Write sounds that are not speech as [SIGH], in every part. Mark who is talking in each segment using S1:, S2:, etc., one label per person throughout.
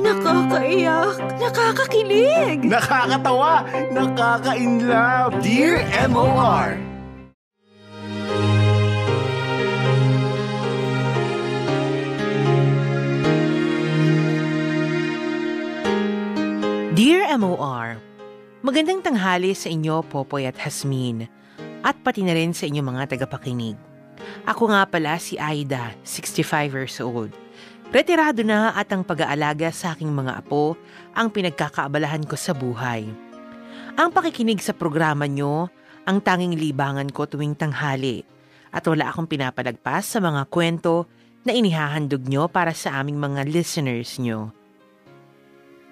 S1: Nakakaiyak, nakakakilig.
S2: Nakakatawa, nakaka-inlove. Dear MOR,
S3: Dear MOR, magandang tanghali sa inyo, Popoy at Hasmin, at pati na rin sa inyong mga tagapakinig. Ako nga pala si Aida, 65 years old. Retirado na at ang pag-aalaga sa aking mga apo ang pinagkakaabalahan ko sa buhay. Ang pakikinig sa programa nyo ang tanging libangan ko tuwing tanghali at wala akong pinapalagpas sa mga kwento na inihahandog nyo para sa aming mga listeners nyo.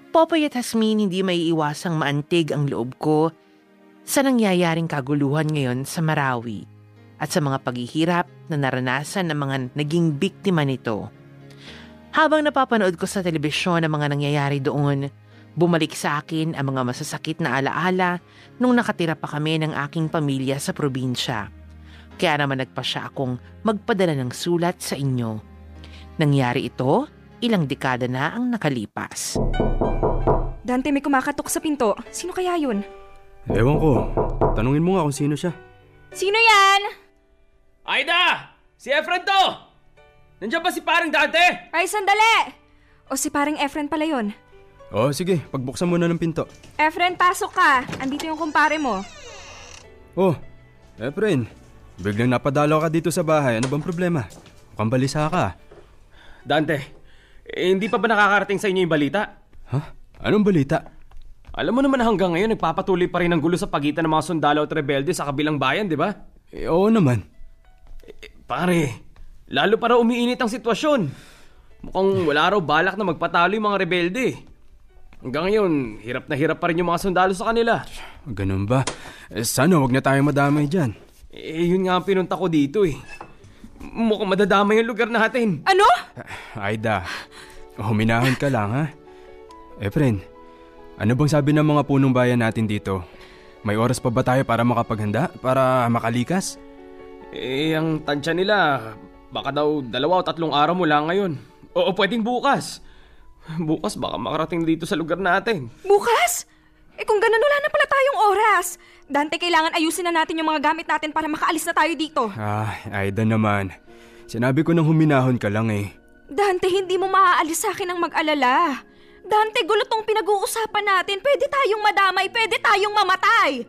S3: Popoy at Hasmin hindi may iwasang maantig ang loob ko sa nangyayaring kaguluhan ngayon sa Marawi at sa mga paghihirap na naranasan ng mga naging biktima nito. Habang napapanood ko sa telebisyon ang mga nangyayari doon, bumalik sa akin ang mga masasakit na alaala nung nakatira pa kami ng aking pamilya sa probinsya. Kaya naman nagpa siya akong magpadala ng sulat sa inyo. Nangyari ito, ilang dekada na ang nakalipas.
S1: Dante, may kumakatok sa pinto. Sino kaya yun?
S4: Ewan ko. Tanungin mo nga kung sino siya.
S1: Sino yan?
S5: Aida! Si Efren to! Nandiyan ba si parang Dante?
S1: Ay, sandali! O si paring Efren pala yun.
S4: Oh, sige. Pagbuksan mo na ng pinto.
S1: Efren, pasok ka. Andito yung kumpare mo.
S4: Oh, Efren. Biglang napadalaw ka dito sa bahay. Ano bang problema? Mukhang balisa ka.
S5: Dante, eh, hindi pa ba nakakarating sa inyo yung balita?
S4: Ha? Anong balita?
S5: Alam mo naman na hanggang ngayon nagpapatuloy pa rin ang gulo sa pagitan ng mga sundalo at rebelde sa kabilang bayan, di ba?
S4: Eh, oo naman.
S5: Eh, pare, lalo para umiinit ang sitwasyon. Mukhang wala raw balak na magpatalo yung mga rebelde. Hanggang ngayon, hirap na hirap pa rin yung mga sundalo sa kanila.
S4: Ganun ba? Eh, sana wag na tayong madamay dyan.
S5: Eh, yun nga ang pinunta ko dito eh. Mukhang madadamay yung lugar natin.
S1: Ano?
S4: Aida, huminahan ka lang ha. Efren, ano bang sabi ng mga punong bayan natin dito? May oras pa ba tayo para makapaghanda? Para makalikas?
S5: Eh, ang tansya nila, baka daw dalawa o tatlong araw mula ngayon. Oo, pwedeng bukas. Bukas baka makarating dito sa lugar natin.
S1: Bukas? Eh kung ganun, wala na pala tayong oras. Dante, kailangan ayusin na natin yung mga gamit natin para makaalis na tayo dito.
S4: Ah, Aida naman. Sinabi ko nang huminahon ka lang eh.
S1: Dante, hindi mo maaalis sa akin ang mag-alala. Dante, gulo tong pinag-uusapan natin. Pwede tayong madamay, pwede tayong mamatay.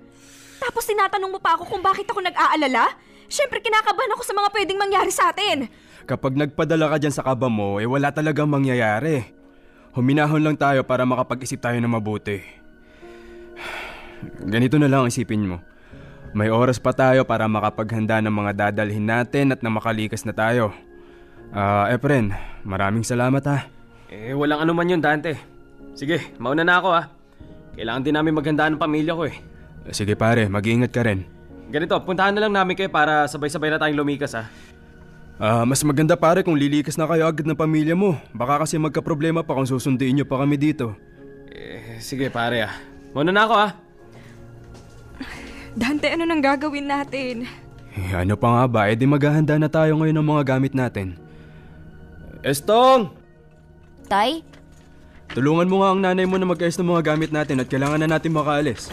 S1: Tapos tinatanong mo pa ako kung bakit ako nag-aalala? Siyempre kinakabahan ako sa mga pwedeng mangyari sa atin.
S4: Kapag nagpadala ka dyan sa kaba mo, eh wala talagang mangyayari. Huminahon lang tayo para makapag-isip tayo ng mabuti. Ganito na lang isipin mo. May oras pa tayo para makapaghanda ng mga dadalhin natin at na makalikas na tayo. Ah, uh, Efren, maraming salamat ha.
S5: Eh, walang anuman yun, Dante. Sige, mauna na ako ha. Kailangan din namin maghandaan ng pamilya ko eh.
S4: Sige pare, mag-iingat ka rin.
S5: Ganito, puntahan na lang namin kayo para sabay-sabay na tayong lumikas ha.
S4: Ah, uh, mas maganda pare kung lilikas na kayo agad ng pamilya mo. Baka kasi magka-problema pa kung susunduin niyo pa kami dito.
S5: Eh, sige pare ah. Mauna na ako ha.
S1: Dante, ano nang gagawin natin?
S4: Eh, ano pa nga ba? Eh di maghahanda na tayo ngayon ng mga gamit natin. Estong!
S6: Tay?
S4: Tulungan mo nga ang nanay mo na mag-ayos ng mga gamit natin at kailangan na natin makaalis.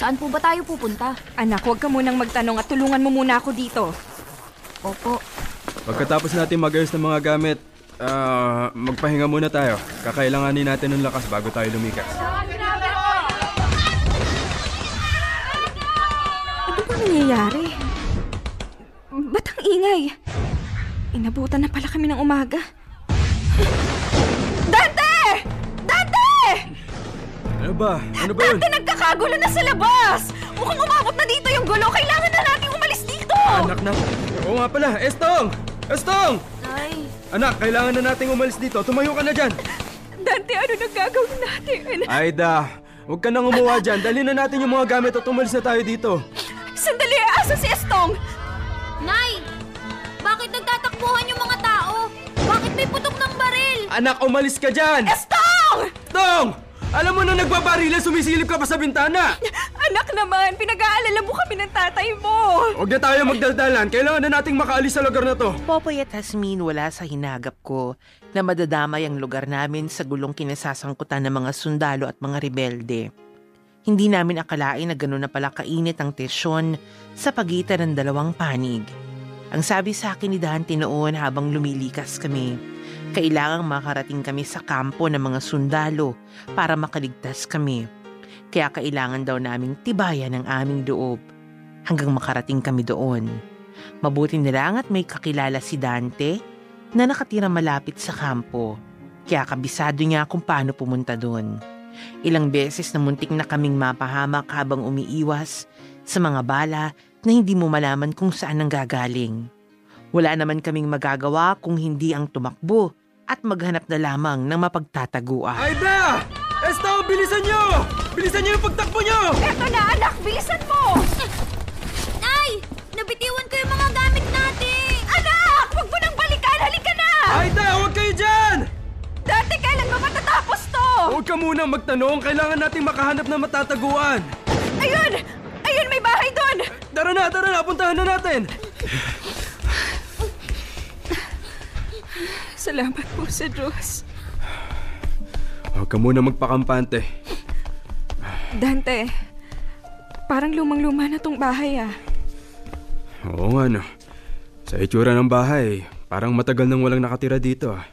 S6: Saan po ba tayo pupunta?
S1: Anak, huwag ka munang magtanong at tulungan mo muna ako dito.
S6: Opo.
S4: Pagkatapos natin mag-ayos ng mga gamit, uh, magpahinga muna tayo. Kakailanganin natin ng lakas bago tayo lumikas.
S1: Ano ba nangyayari? Ba't ang ingay? Inabutan na pala kami ng umaga.
S4: Ano ba? Ano ba yun?
S1: Dante, nagkakagulo na sa labas! Mukhang umabot na dito yung gulo. Kailangan na natin umalis dito!
S4: Anak na. Oo nga pala. Estong! Estong!
S6: Tay.
S4: Anak, kailangan na nating umalis dito. Tumayo ka na dyan.
S1: Dante, ano nang gagawin natin?
S4: Aida, huwag ka nang umuwa dyan. Dali na natin yung mga gamit at umalis na tayo dito.
S1: Sandali, asa si Estong?
S6: Nay! Bakit nagtatakbuhan yung mga tao? Bakit may putok ng baril?
S4: Anak, umalis ka dyan!
S1: Estong!
S4: Estong! Alam mo na nagbabarilan, sumisilip ka pa sa bintana!
S1: Anak naman, pinag-aalala mo kami ng tatay mo.
S4: Huwag na tayo magdaldalan. Kailangan na nating makaalis sa lugar na to.
S3: Popoy at Hasmin wala sa hinagap ko na madadamay ang lugar namin sa gulong kinasasangkutan ng mga sundalo at mga rebelde. Hindi namin akalain na gano'n na pala kainit ang tesyon sa pagitan ng dalawang panig. Ang sabi sa akin ni Dante noon habang lumilikas kami, kailangang makarating kami sa kampo ng mga sundalo para makaligtas kami. Kaya kailangan daw naming tibayan ang aming loob hanggang makarating kami doon. Mabuti na lang at may kakilala si Dante na nakatira malapit sa kampo. Kaya kabisado niya kung paano pumunta doon. Ilang beses na muntik na kaming mapahamak habang umiiwas sa mga bala na hindi mo malaman kung saan ang gagaling. Wala naman kaming magagawa kung hindi ang tumakbo at maghanap na lamang ng mapagtataguan.
S4: Aida! Estao, bilisan nyo! Bilisan nyo yung pagtakbo nyo!
S1: Eto na anak, bilisan mo!
S6: Nay! Nabitiwan ko yung mga gamit natin!
S1: Anak! Huwag mo nang balikan! Halika na!
S4: Aida, huwag kayo dyan!
S1: Dante, kailan ba matatapos to?
S4: Huwag ka muna magtanong. Kailangan nating makahanap ng matataguan.
S1: Ayun! Ayun, may bahay doon!
S4: Tara na, tara na. Puntahan na natin.
S1: Salamat po sa Diyos.
S4: Huwag ka muna magpakampante.
S1: Dante, parang lumang-luma na tong bahay ah.
S4: Oo nga no. Sa itsura ng bahay, parang matagal nang walang nakatira dito ah.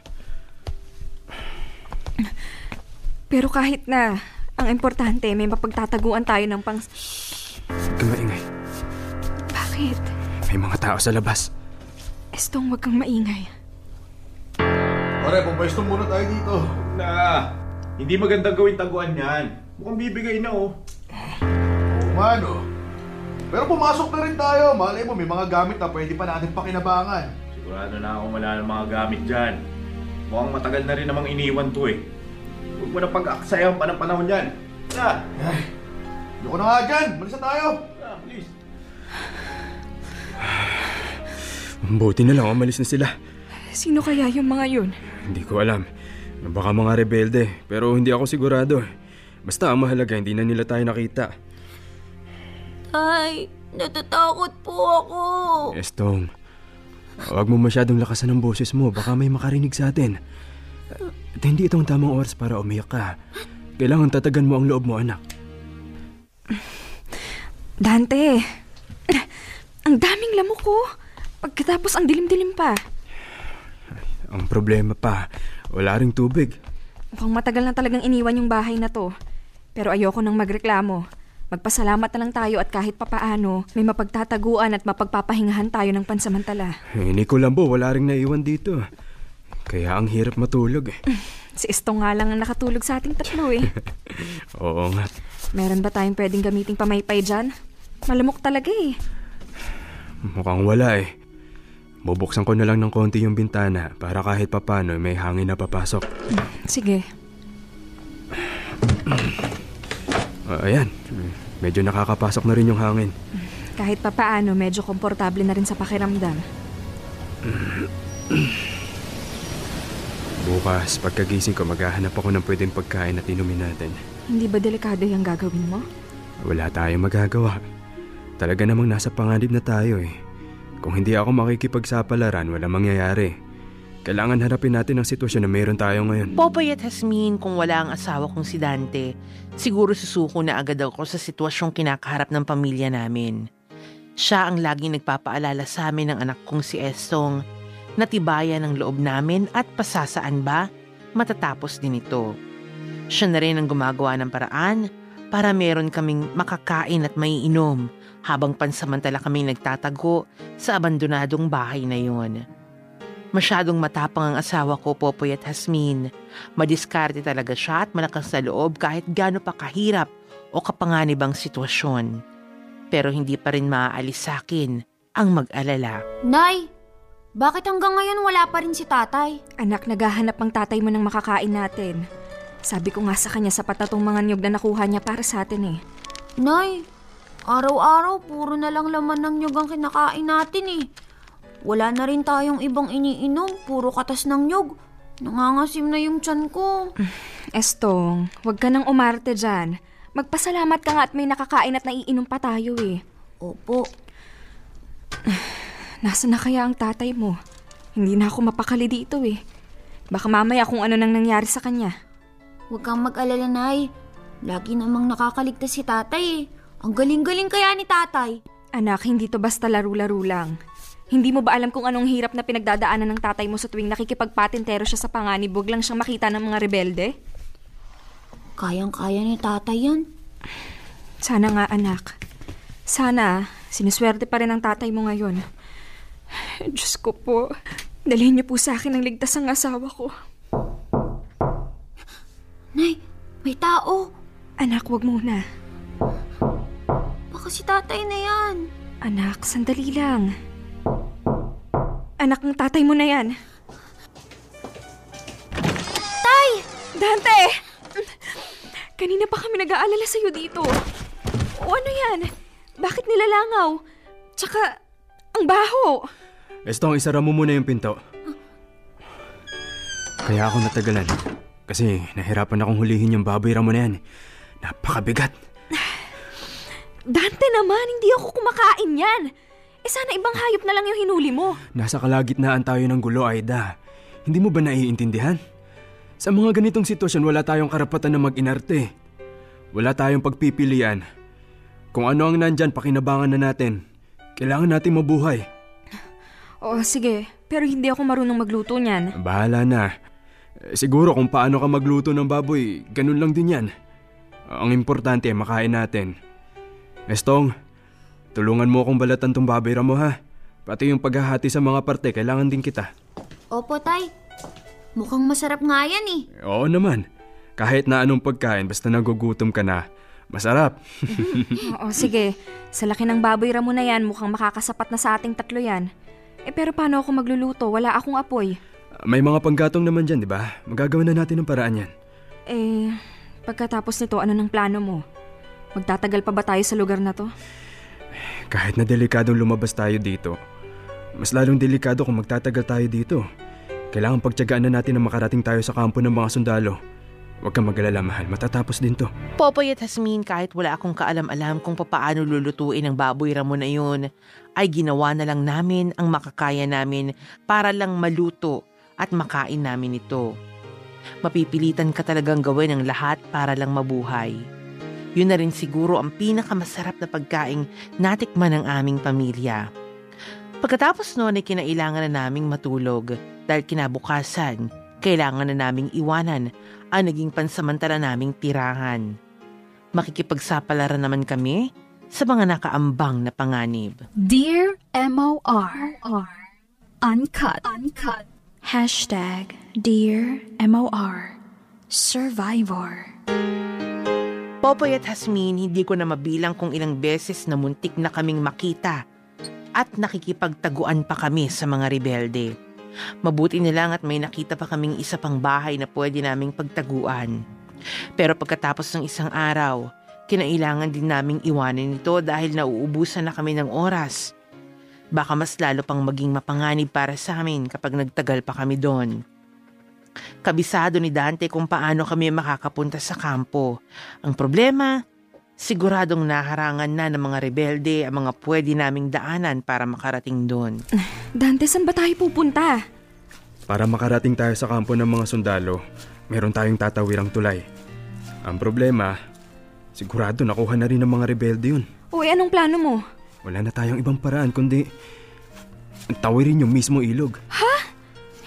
S1: Pero kahit na, ang importante may mapagtataguan tayo ng pang...
S4: Huwag kang maingay.
S1: Bakit?
S4: May mga tao sa labas.
S1: Estong, wag kang maingay.
S2: Pare, pumwesto muna tayo dito.
S7: Na, hindi magandang gawin taguan yan. Mukhang bibigay na oh.
S2: Oo nga, no? Pero pumasok na rin tayo. Malay mo, may mga gamit na pwede pa natin pakinabangan.
S7: Sigurado na ako wala ng mga gamit dyan. Mukhang matagal na rin namang iniwan to eh. Huwag mo na pag-aaksayahan pa ng panahon yan. Na,
S2: Ay, Yoko na nga dyan. Malis na tayo.
S7: na, please.
S4: Buti na lang, umalis na sila.
S1: Sino kaya yung mga yun?
S4: Hindi ko alam. Baka mga rebelde, pero hindi ako sigurado. Basta ang mahalaga, hindi na nila tayo nakita.
S6: Tay, natatakot po ako.
S4: Estong, huwag mo masyadong lakasan ang boses mo. Baka may makarinig sa atin. At hindi itong tamang oras para umiyak ka. Kailangan tatagan mo ang loob mo, anak.
S1: Dante, ang daming lamok ko. Pagkatapos ang dilim-dilim pa.
S4: Ang problema pa, wala ring tubig.
S1: Mukhang matagal na talagang iniwan yung bahay na to. Pero ayoko nang magreklamo. Magpasalamat na lang tayo at kahit papaano, may mapagtataguan at mapagpapahingahan tayo ng pansamantala.
S4: Eh, Nico Lambo, wala ring naiwan dito. Kaya ang hirap matulog eh. [LAUGHS]
S1: Si Estong nga lang ang nakatulog sa ating tatlo eh. [LAUGHS]
S4: Oo nga.
S1: Meron ba tayong pwedeng gamiting pamaypay dyan? Malamok talaga eh.
S4: Mukhang wala eh. Bubuksan ko na lang ng konti yung bintana para kahit papano may hangin na papasok.
S1: Sige.
S4: Ah, ayan, medyo nakakapasok na rin yung hangin.
S1: Kahit papaano, medyo komportable na rin sa pakiramdam.
S4: Bukas, pagkagising ko, maghahanap ako ng pwedeng pagkain at inumin natin.
S1: Hindi ba delikado yung gagawin mo?
S4: Wala tayong magagawa. Talaga namang nasa panganib na tayo eh. Kung hindi ako makikipagsapalaran, wala mangyayari. Kailangan harapin natin ang sitwasyon na meron tayo ngayon.
S3: Popoy at Hasmin kung wala ang asawa kong si Dante, siguro susuko na agad ako sa sitwasyong kinakaharap ng pamilya namin. Siya ang laging nagpapaalala sa amin ng anak kong si Estong, natibayan ang loob namin at pasasaan ba, matatapos din ito. Siya na rin ang gumagawa ng paraan para meron kaming makakain at maiinom habang pansamantala kaming nagtatago sa abandonadong bahay na yon. Masyadong matapang ang asawa ko, Popoy at Hasmin. Madiskarte talaga siya at malakas sa loob kahit gaano pa kahirap o kapanganib ang sitwasyon. Pero hindi pa rin maaalis sa akin ang mag-alala.
S6: Nay, bakit hanggang ngayon wala pa rin si tatay?
S1: Anak, naghahanap ang tatay mo ng makakain natin. Sabi ko nga sa kanya sapat na mga niyog na nakuha niya para sa atin eh.
S6: Nay, araw-araw puro na lang laman ng nyug ang kinakain natin eh. Wala na rin tayong ibang iniinom, puro katas ng nyug. Nangangasim na yung tiyan ko. [SIGHS]
S1: Estong, huwag ka nang umarte dyan. Magpasalamat ka nga at may nakakain at naiinom pa tayo eh.
S6: Opo. [SIGHS]
S1: Nasaan na kaya ang tatay mo? Hindi na ako mapakali dito eh. Baka mamaya kung ano nang nangyari sa kanya.
S6: Huwag kang mag-alala, Nay. Lagi namang nakakaligtas si tatay eh. Ang galing-galing kaya ni tatay.
S1: Anak, hindi to basta laro-laro lang. Hindi mo ba alam kung anong hirap na pinagdadaanan ng tatay mo sa tuwing nakikipagpatintero siya sa panganib, wag lang siyang makita ng mga rebelde?
S6: Kayang-kaya ni tatay yan.
S1: Sana nga, anak. Sana, sinuswerte pa rin ang tatay mo ngayon. Diyos ko po, dalhin niyo po sa akin ang ligtas ang asawa ko.
S6: Nay, may tao.
S1: Anak, wag muna.
S6: Baka si tatay na yan.
S1: Anak, sandali lang. Anak ng tatay mo na yan. Tay! Dante! Kanina pa kami nag-aalala sa'yo dito. O ano yan? Bakit nilalangaw? Tsaka, ang baho.
S4: Estong, isara mo muna yung pinto. Kaya ako natagalan. Kasi nahirapan akong hulihin yung baboy ramo na yan. Napakabigat.
S1: Dante naman, hindi ako kumakain yan. Eh sana ibang hayop na lang yung hinuli mo.
S4: Nasa kalagitnaan tayo ng gulo, Aida. Hindi mo ba naiintindihan? Sa mga ganitong sitwasyon, wala tayong karapatan na mag-inarte. Wala tayong pagpipilian. Kung ano ang nandyan, pakinabangan na natin. Kailangan natin mabuhay.
S1: Oo, sige. Pero hindi ako marunong magluto niyan.
S4: Bahala na. Siguro kung paano ka magluto ng baboy, ganun lang din yan. Ang importante, makain natin. Estong, tulungan mo akong balatan tong baboy ramo ha. Pati yung paghahati sa mga parte, kailangan din kita.
S6: Opo, tay. Mukhang masarap nga yan eh.
S4: Oo naman. Kahit na anong pagkain, basta nagugutom ka na, masarap. [LAUGHS]
S1: Oo, sige. Sa laki ng baboy ramo na yan, mukhang makakasapat na sa ating tatlo yan. Eh pero paano ako magluluto? Wala akong apoy.
S4: May mga panggatong naman dyan, di ba? Magagawa na natin ng paraan yan.
S1: Eh, pagkatapos nito, ano ng plano mo? Magtatagal pa ba tayo sa lugar na to?
S4: Kahit na delikadong lumabas tayo dito, mas lalong delikado kung magtatagal tayo dito. Kailangan pagtyagaan na natin na makarating tayo sa kampo ng mga sundalo. Huwag kang magalala, mahal. Matatapos din to.
S3: Popoy at Hasmin kahit wala akong kaalam-alam kung papaano lulutuin ang baboy ramo na yun, ay ginawa na lang namin ang makakaya namin para lang maluto at makain namin ito. Mapipilitan ka talagang gawin ang lahat para lang mabuhay. Yun na rin siguro ang pinakamasarap na pagkaing natikman ng aming pamilya. Pagkatapos noon ay kinailangan na naming matulog dahil kinabukasan, kailangan na naming iwanan ang naging pansamantala naming tirahan. Makikipagsapalaran naman kami sa mga nakaambang na panganib.
S8: Dear MOR. Uncut. Uncut. Hashtag Dear MOR. Survivor.
S3: Popoy at Hasmin, hindi ko na mabilang kung ilang beses na muntik na kaming makita at nakikipagtaguan pa kami sa mga rebelde. Mabuti na lang at may nakita pa kaming isa pang bahay na pwede naming pagtaguan. Pero pagkatapos ng isang araw, kinailangan din naming iwanan ito dahil nauubusan na kami ng oras. Baka mas lalo pang maging mapanganib para sa amin kapag nagtagal pa kami doon. Kabisado ni Dante kung paano kami makakapunta sa kampo. Ang problema, siguradong naharangan na ng mga rebelde ang mga pwede naming daanan para makarating doon. [SIGHS]
S1: Dante, saan ba tayo pupunta?
S4: Para makarating tayo sa kampo ng mga sundalo, meron tayong tatawirang tulay. Ang problema, sigurado nakuha na rin ng mga rebelde yun.
S1: O eh, anong plano mo?
S4: Wala na tayong ibang paraan kundi tawirin yung mismo ilog.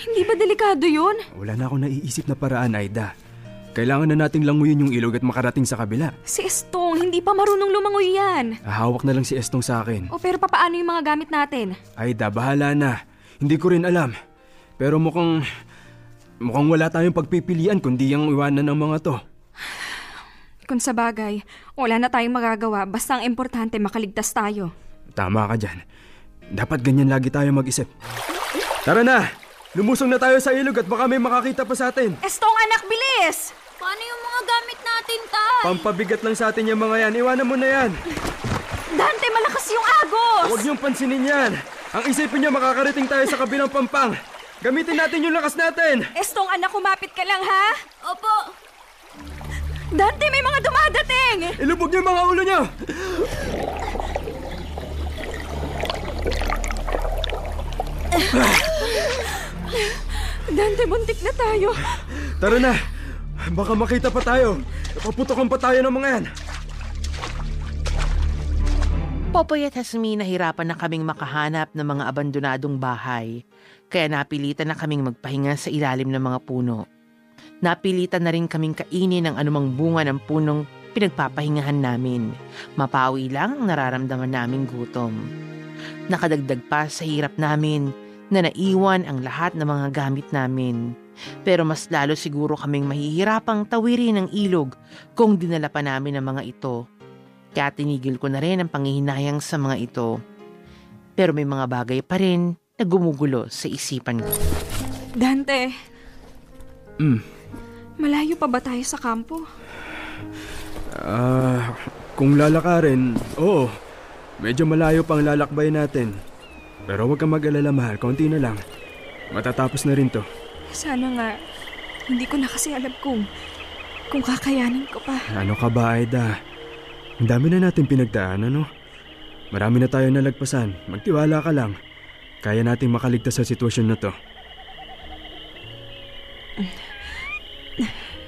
S1: Hindi ba delikado yun?
S4: Wala na akong naiisip na paraan, Aida. Kailangan na nating languyin yung ilog at makarating sa kabila.
S1: Si Estong, hindi pa marunong lumangoy yan.
S4: Hahawak na lang si Estong sa akin.
S1: O pero papaano yung mga gamit natin?
S4: Aida, bahala na. Hindi ko rin alam. Pero mukhang... Mukhang wala tayong pagpipilian kundi yung iwanan ng mga to.
S1: Kung sa bagay, wala na tayong magagawa basta ang importante makaligtas tayo.
S4: Tama ka dyan. Dapat ganyan lagi tayo mag-isip. Tara na! Lumusong na tayo sa ilog at baka may makakita pa sa atin.
S1: Estong anak, bilis!
S6: Paano yung mga gamit natin, tay?
S4: Pampabigat lang sa atin yung mga yan. Iwanan mo na yan.
S1: Dante, malakas yung agos!
S4: Huwag niyong pansinin yan. Ang isipin niyo makakarating tayo sa kabilang pampang. Gamitin natin yung lakas natin!
S1: Estong anak, kumapit ka lang ha?
S6: Opo!
S1: Dante, may mga dumadating!
S4: Ilubog niyo yung mga ulo niyo!
S1: Dante, buntik na tayo.
S4: Tara na! Baka makita pa tayo! Paputokan pa tayo ng mga yan!
S3: Popoy at Hasmin nahirapan na kaming makahanap ng mga abandonadong bahay, kaya napilitan na kaming magpahinga sa ilalim ng mga puno. Napilitan na rin kaming kainin ang anumang bunga ng punong pinagpapahingahan namin. Mapawi lang ang nararamdaman naming gutom. Nakadagdag pa sa hirap namin na naiwan ang lahat ng mga gamit namin. Pero mas lalo siguro kaming mahihirapang tawirin ang ilog kung dinala pa namin ang mga ito. Kaya tinigil ko na rin ang pangihinayang sa mga ito. Pero may mga bagay pa rin na gumugulo sa isipan ko.
S1: Dante,
S4: Hmm.
S1: malayo pa ba tayo sa kampo?
S4: Ah, kung lalakarin, oo. Medyo malayo pang lalakbay natin. Pero huwag kang mag-alala mahal, konti na lang. Matatapos na rin to.
S1: Sana nga, hindi ko na kasi alam kung, kung kakayanin ko pa.
S4: Ano ka ba, Aida? Ang dami na natin pinagdaan, ano? Marami na tayo nalagpasan. Magtiwala ka lang. Kaya nating makaligtas sa sitwasyon na to.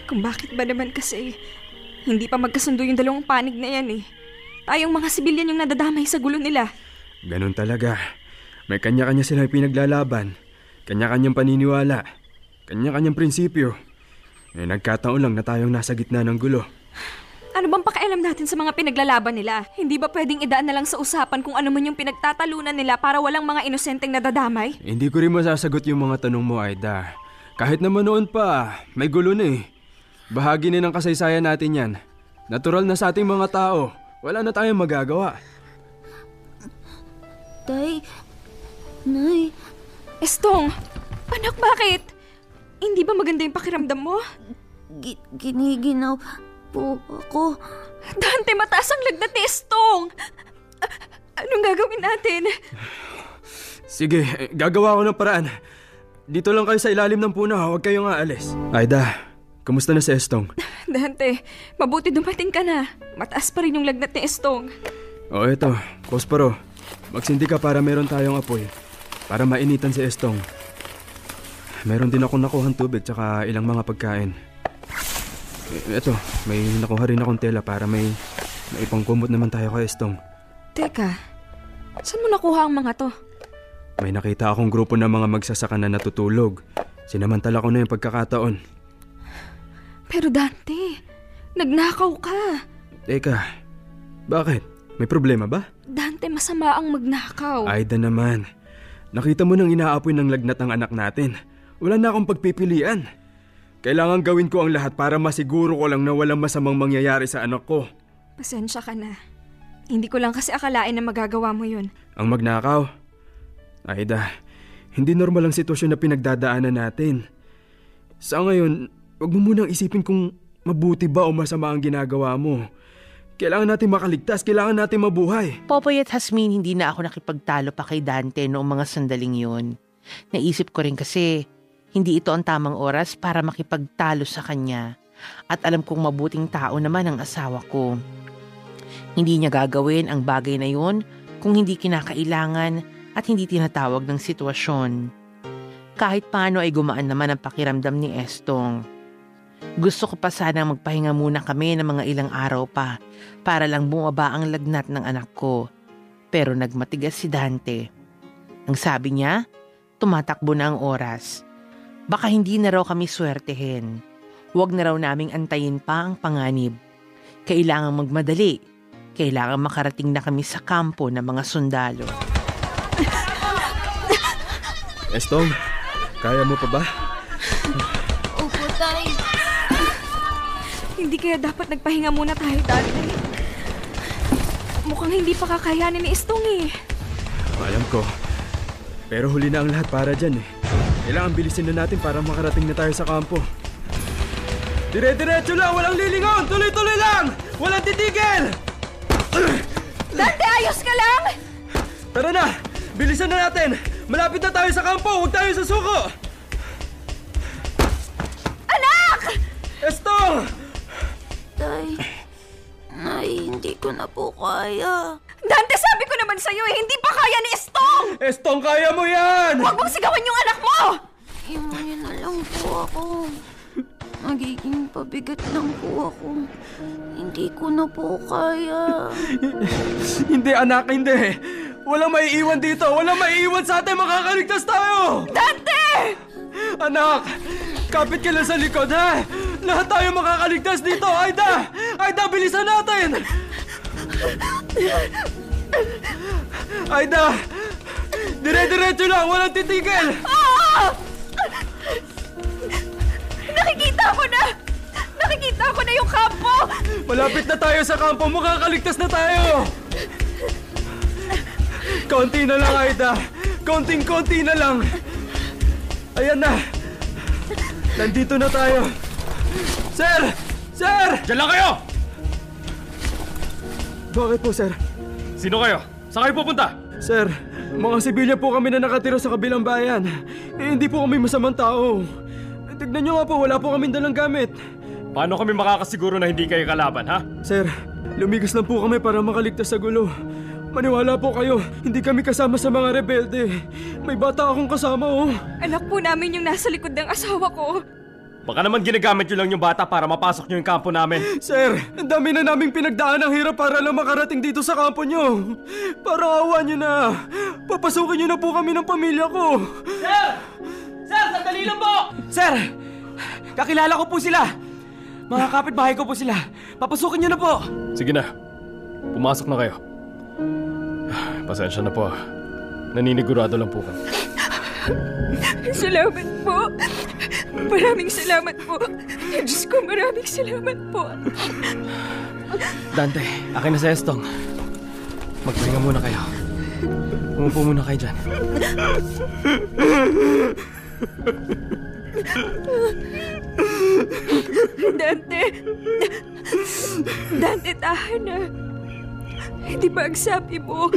S1: Kung bakit ba naman kasi, hindi pa magkasundo yung dalawang panig na yan eh. Tayong mga sibilyan yung nadadamay sa gulo nila.
S4: Ganun talaga. May kanya-kanya silang pinaglalaban. Kanya-kanyang paniniwala. Kanya-kanyang prinsipyo. Eh, nagkataon lang na tayong nasa gitna ng gulo.
S1: Ano bang pakialam natin sa mga pinaglalaban nila? Hindi ba pwedeng idaan na lang sa usapan kung ano man yung pinagtatalunan nila para walang mga inosenteng nadadamay?
S4: Hindi ko rin masasagot yung mga tanong mo, Aida. Kahit naman noon pa, may gulo na eh. Bahagi na ng kasaysayan natin yan. Natural na sa ating mga tao. Wala na tayong magagawa.
S6: Tay, Nay,
S1: Estong! Anak, bakit? Hindi ba maganda yung pakiramdam mo?
S6: gi- giniginaw po ako.
S1: Dante, mataas ang lagnat ni Estong! A- Anong gagawin natin?
S4: Sige, eh, gagawa ko ng paraan. Dito lang kayo sa ilalim ng puno, ha? huwag kayong aalis. Aida, kumusta na si Estong?
S1: Dante, mabuti dumating ka na. Mataas pa rin yung lagnat ni Estong.
S4: O eto, Posporo. Magsindi ka para meron tayong apoy. Para mainitan si Estong. Meron din ako nakuhang tubig tsaka ilang mga pagkain. E, eto, may nakuha rin akong tela para may maipangkumot naman tayo kay Estong.
S1: Teka, saan mo nakuha ang mga to?
S4: May nakita akong grupo ng mga magsasaka na natutulog. Sinamantala ko na yung pagkakataon.
S1: Pero Dante, nagnakaw ka.
S4: Teka, bakit? May problema ba?
S1: Dante, masama ang magnakaw.
S4: Aida naman. Nakita mo nang inaapoy ng lagnat ang anak natin. Wala na akong pagpipilian. Kailangan gawin ko ang lahat para masiguro ko lang na walang masamang mangyayari sa anak ko.
S1: Pasensya ka na. Hindi ko lang kasi akalain na magagawa mo yun.
S4: Ang magnakaw? Aida, hindi normal ang sitwasyon na pinagdadaanan natin. Sa ngayon, wag mo munang isipin kung mabuti ba o masama ang ginagawa mo. Kailangan natin makaligtas, kailangan natin mabuhay.
S3: Popoy at Hasmin hindi na ako nakipagtalo pa kay Dante noong mga sandaling yun. Naisip ko rin kasi hindi ito ang tamang oras para makipagtalo sa kanya. At alam kong mabuting tao naman ang asawa ko. Hindi niya gagawin ang bagay na yun kung hindi kinakailangan at hindi tinatawag ng sitwasyon. Kahit paano ay gumaan naman ang pakiramdam ni Estong. Gusto ko pa sana magpahinga muna kami ng mga ilang araw pa para lang bumaba ang lagnat ng anak ko. Pero nagmatigas si Dante. Ang sabi niya, tumatakbo na ang oras. Baka hindi na raw kami swertehin. Huwag na raw naming antayin pa ang panganib. Kailangang magmadali. Kailangan makarating na kami sa kampo ng mga sundalo.
S4: Estong, kaya mo pa ba?
S6: Opo, Tay.
S1: Hindi kaya dapat nagpahinga muna tayo dati. Mukhang hindi pa kakayanin ni Istong eh.
S4: Alam ko. Pero huli na ang lahat para dyan eh. Kailangan bilisin na natin para makarating na tayo sa kampo. Dire-diretso lang! Walang lilingon! Tuloy-tuloy lang! Walang titigil!
S1: Dante, ayos ka lang!
S4: Tara na! Bilisan na natin! Malapit na tayo sa kampo! Huwag tayo sa suko! Anak! Estong!
S6: Tay, Nay, hindi ko na po kaya.
S1: Dante, sabi ko naman sa'yo eh, hindi pa kaya ni Estong!
S4: Estong, kaya mo yan!
S1: Huwag mong sigawan yung anak mo!
S6: Imunin na lang po ako. Magiging pabigat lang po ako. Hindi ko na po kaya. [LAUGHS]
S4: Hindi anak, hindi. Walang maiiwan dito. Walang maiiwan sa atin. Makakaligtas tayo!
S1: Dante!
S4: Anak! Kapit ka lang sa likod, ha? Lahat tayo makakaligtas dito, Aida! Aida, bilisan natin! Aida! Dire-diretso lang, walang titigil!
S1: Nakikita ko na! Nakikita ko na yung kampo!
S4: Malapit na tayo sa kampo, makakaligtas na tayo! Konti na lang, Aida. Konting-konti na lang. Ayan na. Nandito na tayo. Sir! Sir!
S5: Diyan lang kayo!
S4: Bakit po, sir?
S5: Sino kayo? Saan kayo pupunta?
S4: Sir, mga sibilya po kami na nakatira sa kabilang bayan. Eh, hindi po kami masamang tao. Eh, Tignan nyo nga po, wala po kami dalang gamit.
S5: Paano kami makakasiguro na hindi kayo kalaban, ha?
S4: Sir, lumigas lang po kami para makaligtas sa gulo. Maniwala po kayo, hindi kami kasama sa mga rebelde. May bata akong kasama, oh.
S1: Anak po namin yung nasa likod ng asawa ko.
S5: Baka naman ginagamit nyo lang yung bata para mapasok nyo yung kampo namin.
S4: Sir, ang dami na naming pinagdaan ng hirap para lang makarating dito sa kampo nyo. Parang awa nyo na. Papasukin nyo na po kami ng pamilya ko.
S5: Sir! Sir, sandali lang po! Sir! Kakilala ko po sila! Mga kapitbahay ko po sila. Papasukin nyo na po! Sige na. Pumasok na kayo. Pasensya na po. Naninigurado lang po kami.
S1: Salamat po. Maraming salamat po. Diyos ko, maraming salamat po.
S5: Dante, akin na si Estong. Magpahinga muna kayo. Umupo muna kayo dyan.
S1: Dante! Dante, tahan na. Hindi ba ang sabi mo?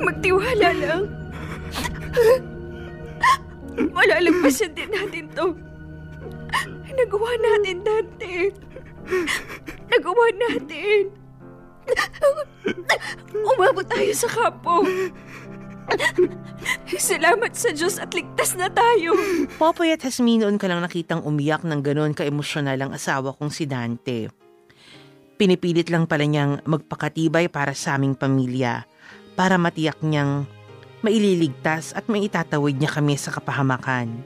S1: Magtiwala lang. Malalagpasan din natin to. Nagawa natin, Dante. Nagawa natin. Umabot tayo sa kapo. Salamat sa Diyos at ligtas na tayo.
S3: Popoy at Hasmin noon ka lang nakitang umiyak ng ganon ka-emosyonal ang asawa kong si Dante. Pinipilit lang pala niyang magpakatibay para sa aming pamilya para matiyak niyang maililigtas at maitatawid niya kami sa kapahamakan.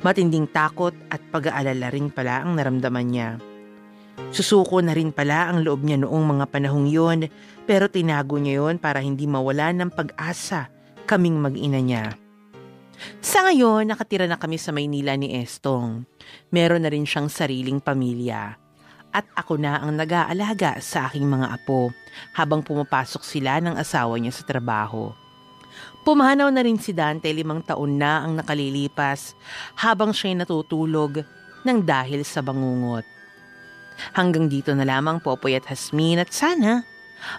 S3: Matinding takot at pag-aalala rin pala ang naramdaman niya. Susuko na rin pala ang loob niya noong mga panahong yun pero tinago niya yon para hindi mawala ng pag-asa kaming mag-ina niya. Sa ngayon, nakatira na kami sa Maynila ni Estong. Meron na rin siyang sariling pamilya. At ako na ang nag-aalaga sa aking mga apo habang pumapasok sila ng asawa niya sa trabaho. Pumanaw na rin si Dante limang taon na ang nakalilipas habang siya'y natutulog ng dahil sa bangungot. Hanggang dito na lamang Popoy at Hasmin at sana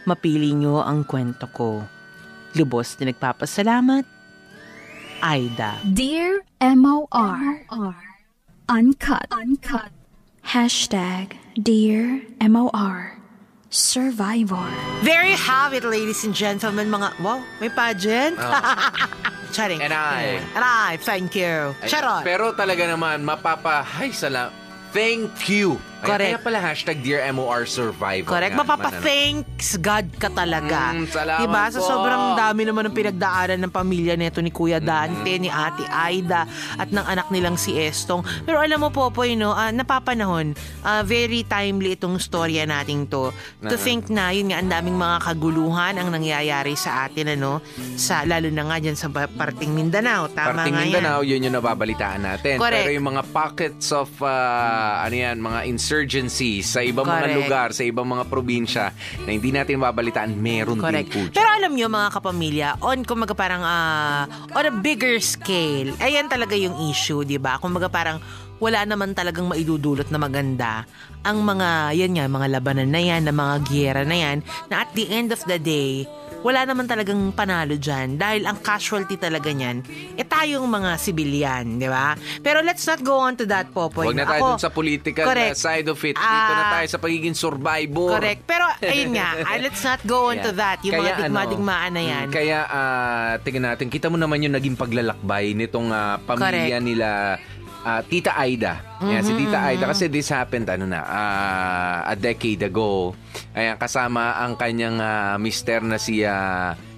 S3: mapili niyo ang kwento ko. Lubos na nagpapasalamat, Aida.
S8: Dear M.O.R. Uncut. Uncut. Hashtag Dear M.O.R. Survivor.
S3: There you have it, ladies and gentlemen, mga... Wow, may pageant? [LAUGHS] Charing.
S9: And I.
S3: And I, thank you.
S9: Ay,
S3: Charot.
S9: Pero talaga naman, mapapa... Hay, salam. Thank you.
S3: Correct.
S9: Kaya pala hashtag Dear MOR Survivor.
S3: Correct.
S9: nga ano.
S3: Mapapa-thanks God ka talaga.
S9: Mm, salamat
S3: diba? Sa
S9: po.
S3: sobrang dami naman ng pinagdaanan ng pamilya nito ni Kuya Dante, ni Ate Aida, at ng anak nilang si Estong. Pero alam mo, Popoy, no, ah, napapanahon, ah, very timely itong storya nating to. To
S9: Na-
S3: think na, yun nga, ang daming mga kaguluhan ang nangyayari sa atin, ano, sa, lalo na nga dyan sa parting Mindanao. Tama
S9: Parting
S3: nga
S9: Mindanao,
S3: yan.
S9: yun yung nababalitaan natin.
S3: Correct.
S9: Pero yung mga pockets of, ah, ano yan, mga insurgencies sa ibang mga
S3: Correct.
S9: lugar, sa ibang mga probinsya na hindi natin mababalitaan, meron
S3: Correct.
S9: din po.
S3: Pero alam nyo mga kapamilya, on kumaga parang ah, on a bigger scale, ayan talaga yung issue, di ba? Kumaga parang wala naman talagang maidudulot na maganda ang mga, yan nga, mga labanan na yan, na mga giyera na yan, na at the end of the day, wala naman talagang panalo dyan dahil ang casualty talaga niyan, eh tayong mga civilian, di ba? Pero let's not go on to that, Popoy.
S9: Huwag na tayo dun sa political
S3: Correct.
S9: na side of it. Dito na
S3: Ah,
S9: tayo sa pagiging survivor.
S3: Correct. Pero ayun nga, [LAUGHS] ah, let's not go on to
S9: Yeah.
S3: that. Yung
S9: Kaya
S3: mga
S9: ano,
S3: digma-digmaan na yan.
S9: mm, Kaya, ah, tingnan natin, kita mo naman yung naging paglalakbay nitong ah, pamilya
S3: Correct.
S9: nila ah, Tita Aida. Yan, si Tita Aida. Kasi this happened, ano na, ah, a decade ago. Ayan, kasama ang kanyang ah, mister na si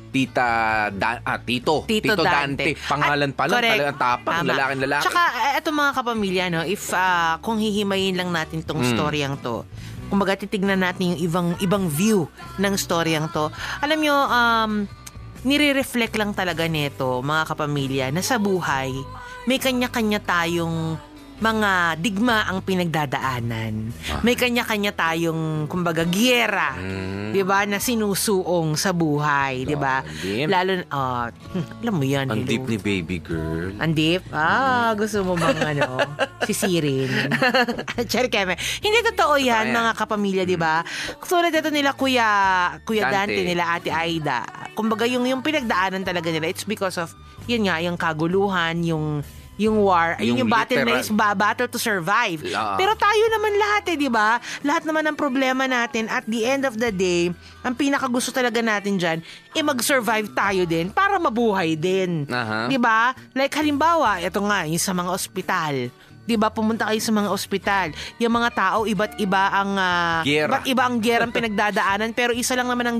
S9: Tita Dan, ah, Tito.
S3: Tito, Dante.
S9: Pangalan pa lang, talagang tapang,
S3: Tama.
S9: lalaking lalaki.
S3: Tsaka, eh, eto mga kapamilya, no, if ah, kung hihimayin lang natin tong
S9: Mm.
S3: storyang to, kumbaga titignan natin yung ibang ibang view ng storyang to. Alam nyo, um, nire-reflect lang talaga nito, mga kapamilya, na sa buhay, may kanya-kanya tayong mga digma ang pinagdadaanan. May kanya-kanya tayong, kumbaga, giyera,
S9: Mm.
S3: 'di ba, na sinusuong sa buhay, 'di ba?
S9: Oh.
S3: Lalo ah, alam mo 'yan,
S9: Ang
S3: hello.
S9: deep ni baby girl.
S3: Ang deep? Ah, gusto mo bang ano, [LAUGHS] sisirin? [LAUGHS] Cherry Keme. Hindi totoo yan,
S9: Totoo yan.
S3: mga kapamilya, di ba? Tulad ito nila Kuya, Kuya Dante.
S9: Dante.
S3: nila Ate Aida. Kumbaga, yung, yung pinagdaanan talaga nila, it's because of, yun nga, yung kaguluhan, yung yung war, yung,
S9: Yung
S3: battle na is ba, battle to survive.
S9: Ah.
S3: Pero tayo naman lahat eh, di ba? Lahat naman ng problema natin, at the end of the day, ang pinakagusto talaga natin dyan, eh mag-survive tayo din para mabuhay din.
S9: Aha.
S3: Di ba? Like halimbawa, ito nga, yung sa mga ospital. Di ba, pumunta kayo sa mga ospital. Yung mga tao, iba't iba ang...
S9: Giyera.
S3: Iba't iba ang gerang [LAUGHS] pinagdadaanan. pero isa lang naman ang,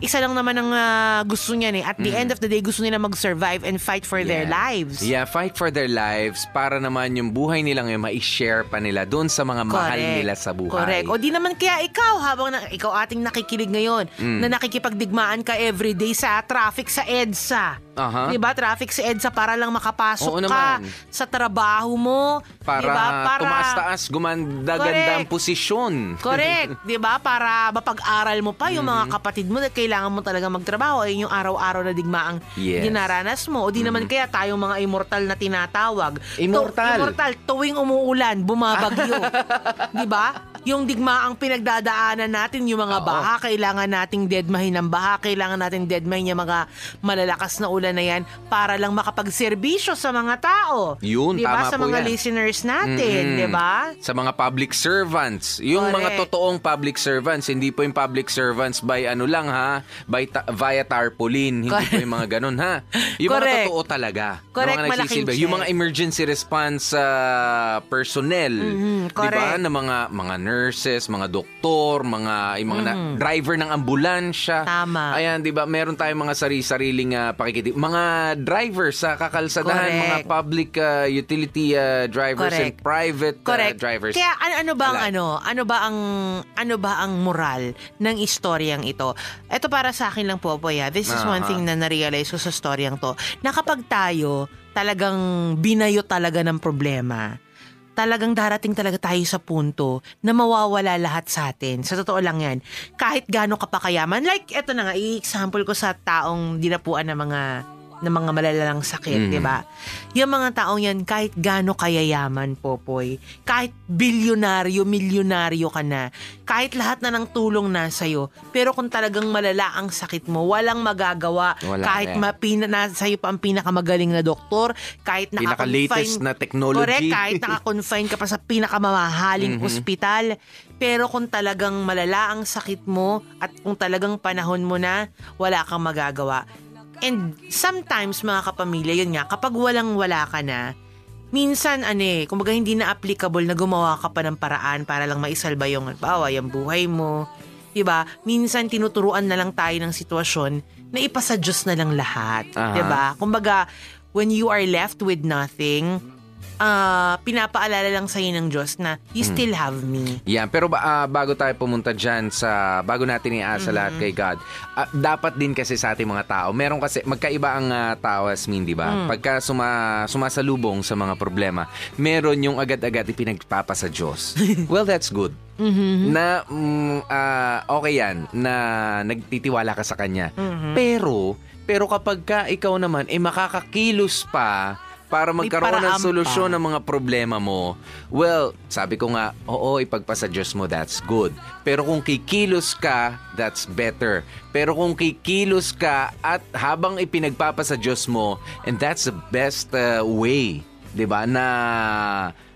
S3: isa lang naman ang ah, gusto niyan eh. At the end of the day, gusto nila mag-survive and fight for their
S9: Mm. Yeah.
S3: lives.
S9: Yeah, fight for their lives para naman yung buhay nila ngayon ma-share pa nila doon sa mga mahal
S3: Correct.
S9: nila sa buhay.
S3: Correct. O di naman kaya ikaw, habang na, ikaw ating nakikinig ngayon,
S9: Mm.
S3: na nakikipagdigmaan ka everyday sa traffic sa EDSA.
S9: Aha.
S3: Di ba? Traffic sa EDSA para lang makapasok
S9: Oo
S3: ka
S9: naman.
S3: sa trabaho mo.
S9: Para,
S3: di ba? Para
S9: tumaas-taas, gumanda-ganda ang
S3: Correct.
S9: posisyon.
S3: Correct, [LAUGHS] 'di ba? Para mapag-aral mo pa yung
S9: Mm-hmm.
S3: mga kapatid mo na kailangan mo talaga magtrabaho ay yung araw-araw na digmaang
S9: Yes. Mm-hmm.
S3: dinaranas mo. O di naman kaya tayong mga immortal na tinatawag.
S9: Immortal.
S3: Tu- immortal tuwing umuulan, bumabagyo. [LAUGHS] 'Di ba? Yung digmaang pinagdadaanan natin, yung mga
S9: Oo.
S3: baha, kailangan nating deadmahin ng baha, kailangan nating deadmahin yung mga malalakas na ulan na yan para lang makapagserbisyo sa mga tao.
S9: Yun,
S3: Di ba?
S9: tama
S3: Sa
S9: po
S3: mga
S9: yan.
S3: listeners natin,
S9: Mm-mm.
S3: di ba?
S9: Sa mga public servants. Yung
S3: Correct.
S9: mga totoong public servants, hindi po yung public servants by ano lang ha, by ta- via tarpaulin. Hindi po yung mga ganun ha. Yung
S3: Correct.
S9: mga totoo talaga.
S3: Correct,
S9: Yung mga
S3: malaking
S9: nagsisilbi.
S3: check.
S9: Yung mga emergency response uh, personnel.
S3: Mhm,
S9: Di ba?
S3: correct.
S9: Na mga, mga nurses, mga doktor, mga, yung mga na- driver ng ambulansya.
S3: Tama.
S9: Ayan, di ba? Meron tayong mga sarili-sariling uh, pakikiti. Mga drivers sa kakalsadahan,
S3: Correct.
S9: mga public uh, utility uh, drivers and
S3: Correct.
S9: private uh,
S3: Correct.
S9: drivers.
S3: Kaya ano, ano ba ang
S9: Alike.
S3: ano? Ano ba ang ano ba ang moral ng istoryang ito? Ito para sa akin lang po, Poya. This is one
S9: Aha.
S3: thing na na-realize ko sa storyang to. Na kapag tayo talagang binayo talaga ng problema, talagang darating talaga tayo sa punto na mawawala lahat sa atin. Sa totoo lang yan. Kahit gaano ka pa kayaman. Like, eto na nga, i-example ko sa taong dinapuan ng mga ng mga malalalang sakit,
S9: Mhm.
S3: di ba? Yung mga taong yan, kahit gaano kayayaman, Popoy, kahit bilyonaryo, milyonaryo ka na, kahit lahat na ng tulong nasa iyo, pero kung talagang malala ang sakit mo, walang magagawa.
S9: Wala
S3: kahit
S9: na.
S3: mapina, nasa iyo pa ang pinakamagaling na doktor, kahit
S9: Pinaka-latest
S3: naka-confine-
S9: na technology.
S3: Correct, kahit naka-confine ka pa sa pinakamamahaling
S9: Mhm.
S3: ospital. Pero kung talagang malala ang sakit mo at kung talagang panahon mo na, wala kang magagawa. And sometimes, mga kapamilya, yun nga, kapag walang-wala ka na, minsan, ano eh, kumbaga hindi na applicable na gumawa ka pa ng paraan para lang maisalba yung, bawa, yung buhay mo. Diba? Minsan, tinuturuan na lang tayo ng sitwasyon na ipasa Diyos na lang lahat.
S9: Aha.
S3: Diba? Kumbaga, when you are left with nothing, ah pinapaalala lang sa'yo ng Diyos na you
S9: Hmm.
S3: still have me.
S9: Yan, pero ah, bago tayo pumunta dyan sa, bago natin iasa lahat kay God, ah, dapat din kasi sa ating mga tao, meron kasi, magkaiba ang ah, tao, Asmin, di ba? Pagka suma, sumasalubong sa mga problema, meron yung agad-agad ipinagpapa sa Diyos. [LAUGHS] well, that's good. Na, mm, ah, okay yan, na nagtitiwala ka sa Kanya. Pero, pero kapag ka ikaw naman, eh makakakilos pa para magkaroon ng solusyon
S3: pa.
S9: ng mga problema mo, well, sabi ko nga, oo, ipagpasa Diyos mo, that's good. Pero kung kikilos ka, that's better. Pero kung kikilos ka at habang ipinagpapasa Diyos mo, and that's the best uh, way, 'di ba, na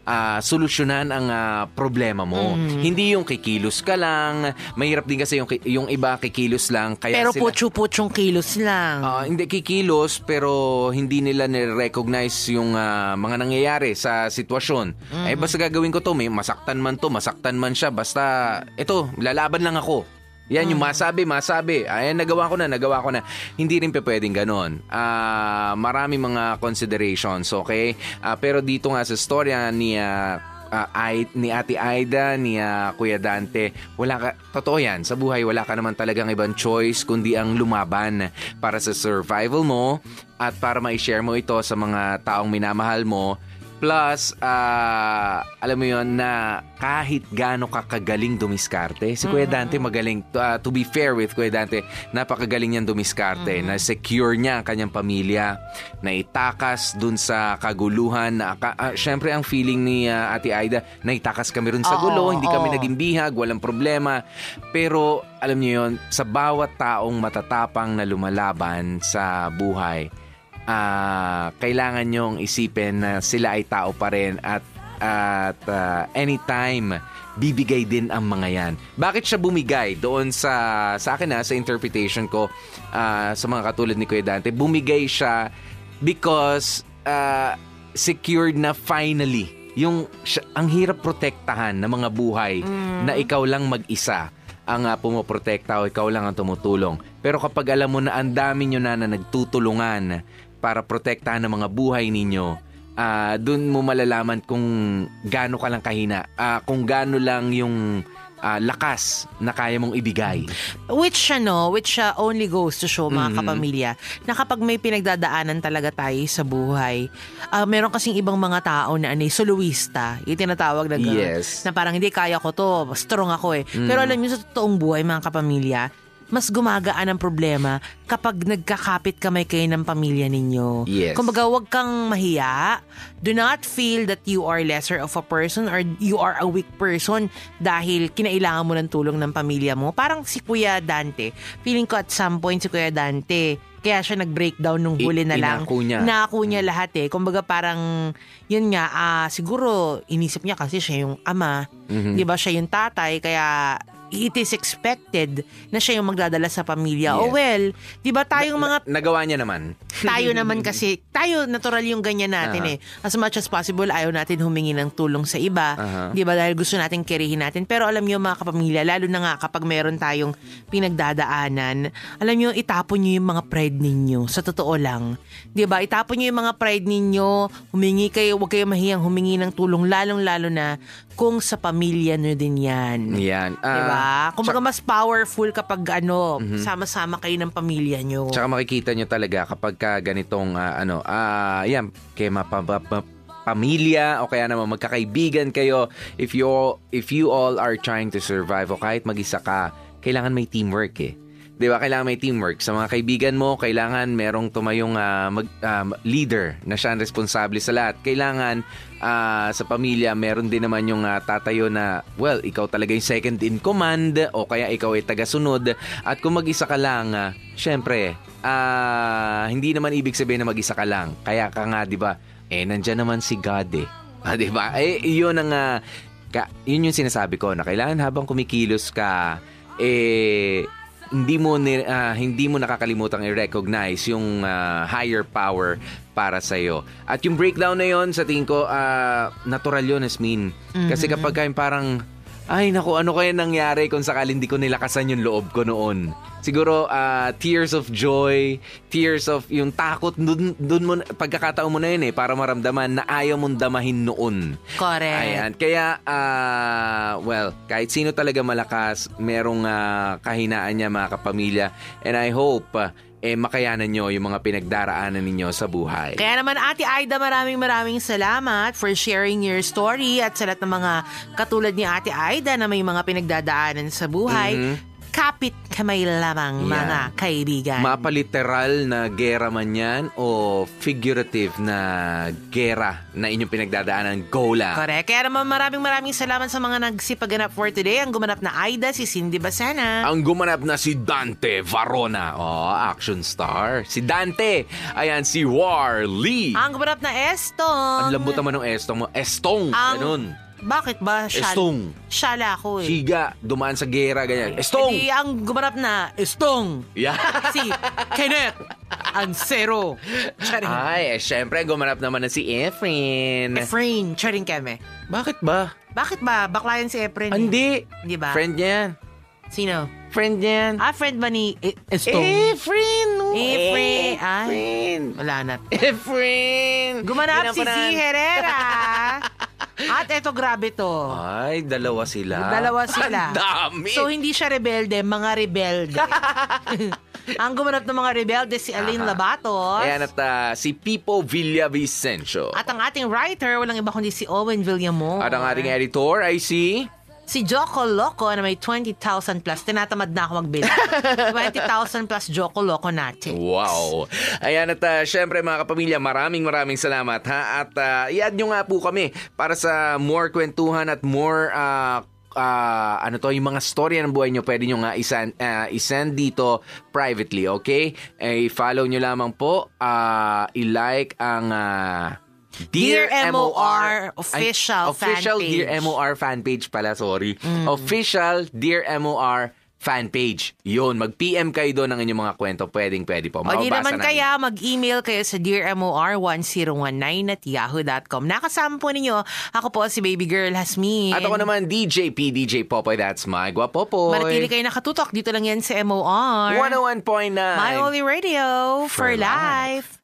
S9: ah, solusyonan ang ah, problema mo.
S3: Mm-hmm.
S9: Hindi yung kikilos ka lang. Mahirap din kasi yung, yung iba kikilos lang. Kaya
S3: Pero
S9: sila,
S3: putyo-putyong kilos lang.
S9: Ah, hindi kikilos pero hindi nila nire-recognize yung ah, mga nangyayari sa sitwasyon.
S3: Mm.
S9: Eh basta gagawin ko to, may masaktan man to, masaktan man siya, basta ito, lalaban lang ako. Yan yung masabi, masabi. Ayan, nagawa ko na, nagawa ko na. Hindi rin pa pwedeng ganon. Ah, marami mga considerations, okay? Ah, pero dito nga sa storya ni ah, ah, Ai- ni Ate Aida, ni ah, Kuya Dante, wala ka, totoo yan, sa buhay wala ka naman talagang ibang choice kundi ang lumaban para sa survival mo at para ma-share mo ito sa mga taong minamahal mo. Plus, ah, alam mo yon na kahit gaano ka kagaling dumiskarte, si Kuya Dante magaling, to, ah, to be fair with Kuya Dante, napakagaling niyang dumiskarte, na secure niya ang kanyang pamilya, na itakas dun sa kaguluhan, na, ah, syempre ang feeling ni ah, Ate Aida, na itakas kami rin sa
S3: Oo,
S9: gulo, hindi kami
S3: oo.
S9: naging bihag, walang problema. Pero alam niyo yon sa bawat taong matatapang na lumalaban sa buhay, ah kailangan nyong isipin na sila ay tao pa rin at at ah, anytime bibigay din ang mga yan. Bakit siya bumigay doon sa sa akin na sa interpretation ko ah, sa mga katulad ni Kuya Dante, bumigay siya because ah, secured na finally yung ang hirap protektahan ng mga buhay na ikaw lang mag-isa ang uh, pumoprotekta o ikaw lang ang tumutulong. Pero kapag alam mo na ang dami nyo na na nagtutulungan para protektahan ng mga buhay ninyo, ah dun mo malalaman kung gaano ka lang kahina, ah, kung gaano lang yung ah, lakas na kaya mong ibigay.
S3: Which ano, which uh, only goes to show mga
S9: Mhm.
S3: kapamilya na kapag may pinagdadaanan talaga tayo sa buhay, ah, meron kasing ibang mga tao na ano, eh, soloista, yung tinatawag na
S9: Yes.
S3: na parang hindi kaya ko to, strong ako eh.
S9: Mhm.
S3: Pero alam niyo sa totoong buhay mga kapamilya, mas gumagaan ang problema kapag nagkakapit kamay kayo ng pamilya ninyo.
S9: Yes.
S3: Kumbaga, huwag kang mahiya. Do not feel that you are lesser of a person or you are a weak person dahil kinailangan mo ng tulong ng pamilya mo. Parang si Kuya Dante. Feeling ko at some point si Kuya Dante, kaya siya nag-breakdown nung huli na lang.
S9: inako niya.
S3: Inako niya lahat eh. Kumbaga parang, yun nga, ah, siguro inisip niya kasi siya yung ama.
S9: Mhm.
S3: Di ba siya yung tatay, kaya it is expected na siya yung magdadala sa pamilya.
S9: Yes.
S3: Oh well, di ba tayong mga
S9: Nagawa niya naman. [LAUGHS]
S3: tayo naman kasi, tayo natural yung ganyan natin
S9: Aha.
S3: eh. As much as possible, ayaw natin humingi ng tulong sa iba.
S9: Aha.
S3: Di ba? Dahil gusto natin kerihin natin. Pero alam nyo mga kapamilya, lalo na nga kapag meron tayong pinagdadaanan, alam nyo, itapon nyo yung mga pride ninyo. Sa totoo lang. Di ba? Itapon nyo yung mga pride ninyo. Humingi kayo, huwag kayo mahiyang humingi ng tulong. Lalong-lalo na kung sa pamilya nyo din yan.
S9: Yan.
S3: Di ba?
S9: Ah,
S3: Kung baga mas powerful kapag ano,
S9: Mhm.
S3: sama-sama kayo ng pamilya nyo.
S9: Tsaka makikita nyo talaga kapag ka ganitong ah, ano, ah, yan, kaya mapapa- pamilya o kaya naman magkakaibigan kayo if you if you all are trying to survive o kahit mag-isa ka kailangan may teamwork eh 'di ba kailangan may teamwork. Sa mga kaibigan mo kailangan merong tumayong ah, mag, ah, leader na siya ang responsable sa lahat. Kailangan ah, sa pamilya meron din naman yung ah, tatayo na well ikaw talaga yung second in command o kaya ikaw ay tagasunod. At kung mag-isa ka lang ah, syempre ah, hindi naman ibig sabihin na mag-isa ka lang. Kaya ka nga 'di ba? Eh nandiyan naman si God eh. Ah, 'di ba? Eh yun ang ah, ka, yun yung sinasabi ko na kailangan habang kumikilos ka eh hindi mo ni, ah, hindi mo nakakalimutang i-recognize yung ah, higher power para sa iyo. At yung breakdown na yon sa tingin ko ah, natural yun, Asmin. Kasi kapag kayo parang ay naku, ano kaya nangyari kung sakali hindi ko nilakasan yung loob ko noon? Siguro ah, tears of joy, tears of yung takot dun, dun mo pagkakataon mo na yun eh para maramdaman na ayaw mong damahin noon.
S3: Correct.
S9: Ayan. Kaya, ah, well, kahit sino talaga malakas, merong ah, kahinaan niya mga kapamilya. And I hope, ah, eh, makayanan nyo yung mga pinagdaraanan ninyo sa buhay.
S3: Kaya naman Ate Aida, maraming maraming salamat for sharing your story at sa lahat ng mga katulad ni Ate Aida na may mga pinagdadaanan sa buhay.
S9: Mhm.
S3: Kapit kamay lamang,
S9: Yan.
S3: mga kaibigan.
S9: Mapaliteral na gera man yan o figurative na gera na inyong pinagdadaanan, go lang.
S3: Correct. Kaya naman maraming maraming salamat sa mga nagsipaganap for today. Ang gumanap na Aida, si Cindy Basana.
S9: Ang gumanap na si Dante Varona. Oh, action star. Si Dante. Ayan, si War Lee.
S3: Ang gumanap na Eston.
S9: Ang lambot naman ng estong mo. Estong.
S3: Ang-
S9: Ganun.
S3: Bakit ba? Shal-
S9: Estong.
S3: Shala ako eh.
S9: Siga. Dumaan sa gera, ganyan. Estong.
S3: Edi, ang gumanap na Estong.
S9: Yeah. [LAUGHS]
S3: si Kenneth Ansero. Charing.
S9: Ay, eh, syempre, gumanap naman na si Efren.
S3: Efrain. Charing keme.
S9: Bakit ba?
S3: Bakit ba? Bakla yan si Efren. eh.
S9: Hindi.
S3: Hindi ba?
S9: Friend niya yan.
S3: Sino?
S9: Friend niya yan.
S3: Ah, friend ba ni e- Estong?
S9: Efren. no.
S3: Efren. Ay.
S9: Efren.
S3: Wala na.
S9: Efren.
S3: Gumanap si Z. Herrera. [LAUGHS] At eto, grabe to.
S9: Ay, dalawa sila.
S3: Dalawa sila.
S9: Ang dami.
S3: So, hindi siya rebelde, mga rebelde. [LAUGHS] Ang gumanap ng mga rebelde si Aline Labatos.
S9: Ayan at ah, si Pipo Villavicencio.
S3: At ang ating writer, walang iba kundi si Owen Villamor.
S9: At ang ating editor ay si...
S3: Si Joko Loco na may 20,000 plus. Tinatamad na ako magbili. 20,000 [LAUGHS] plus Joko Loco natin.
S9: Wow! Ayan at ah, syempre mga kapamilya, maraming maraming salamat ha. At uh, i-add nyo nga po kami para sa more kwentuhan at more ah, ah, ano to, yung mga storya ng buhay nyo, pwede nyo nga isan, ah, isend dito privately, okay? Eh, follow nyo lamang po, ah, i-like ang ah,
S3: Dear MOR official
S9: official
S3: fan
S9: Dear
S3: page. Mm.
S9: MOR fan page pala, sorry. Official Dear MOR fan page. Yun, mag-PM kayo doon ng inyong mga kwento. Pwedeng, pwede po.
S3: O di
S9: Mababasa
S3: naman
S9: namin.
S3: kaya, mag-email kayo sa dearmor1019 at yahoo.com. Nakasama po ninyo, ako po si Baby Girl Hasmin.
S9: At ako naman, DJ P, DJ Popoy, that's my Guapopoy.
S3: Manatili kayo nakatutok. Dito lang yan sa MOR.
S9: 101.9.
S3: My Only Radio for,
S9: For
S3: life.